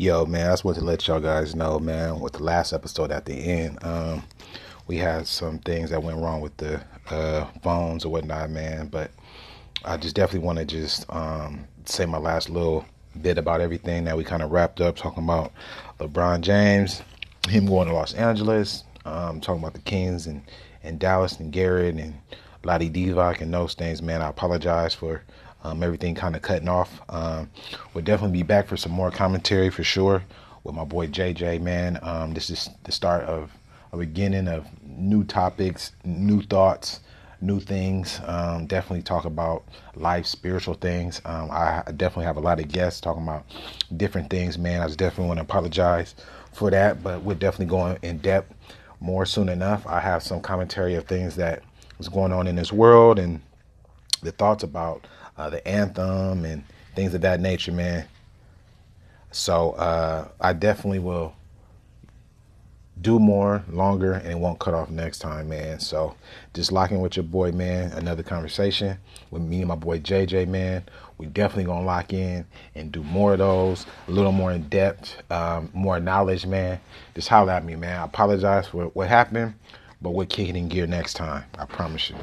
Yo, man, I just want to let y'all guys know, man, with the last episode at the end, um, we had some things that went wrong with the uh, phones or whatnot, man. But I just definitely want to just um, say my last little bit about everything that we kind of wrapped up talking about LeBron James, him going to Los Angeles, um, talking about the Kings and, and Dallas and Garrett and Vlade Divac and those things, man. I apologize for um, everything kind of cutting off. Um, we'll definitely be back for some more commentary for sure with my boy JJ, man. Um, this is the start of a beginning of new topics, new thoughts, new things. Um, definitely talk about life, spiritual things. Um, I definitely have a lot of guests talking about different things, man. I just definitely want to apologize for that, but we're definitely going in depth more soon enough. I have some commentary of things that was going on in this world and the thoughts about uh, the anthem and things of that nature, man. So uh, I definitely will do more, longer, and it won't cut off next time, man. So just locking with your boy, man. Another conversation with me and my boy JJ, man. We definitely gonna lock in and do more of those, a little more in depth, um, more knowledge, man. Just holler at me, man. I apologize for what happened, but we're kicking in gear next time. I promise you.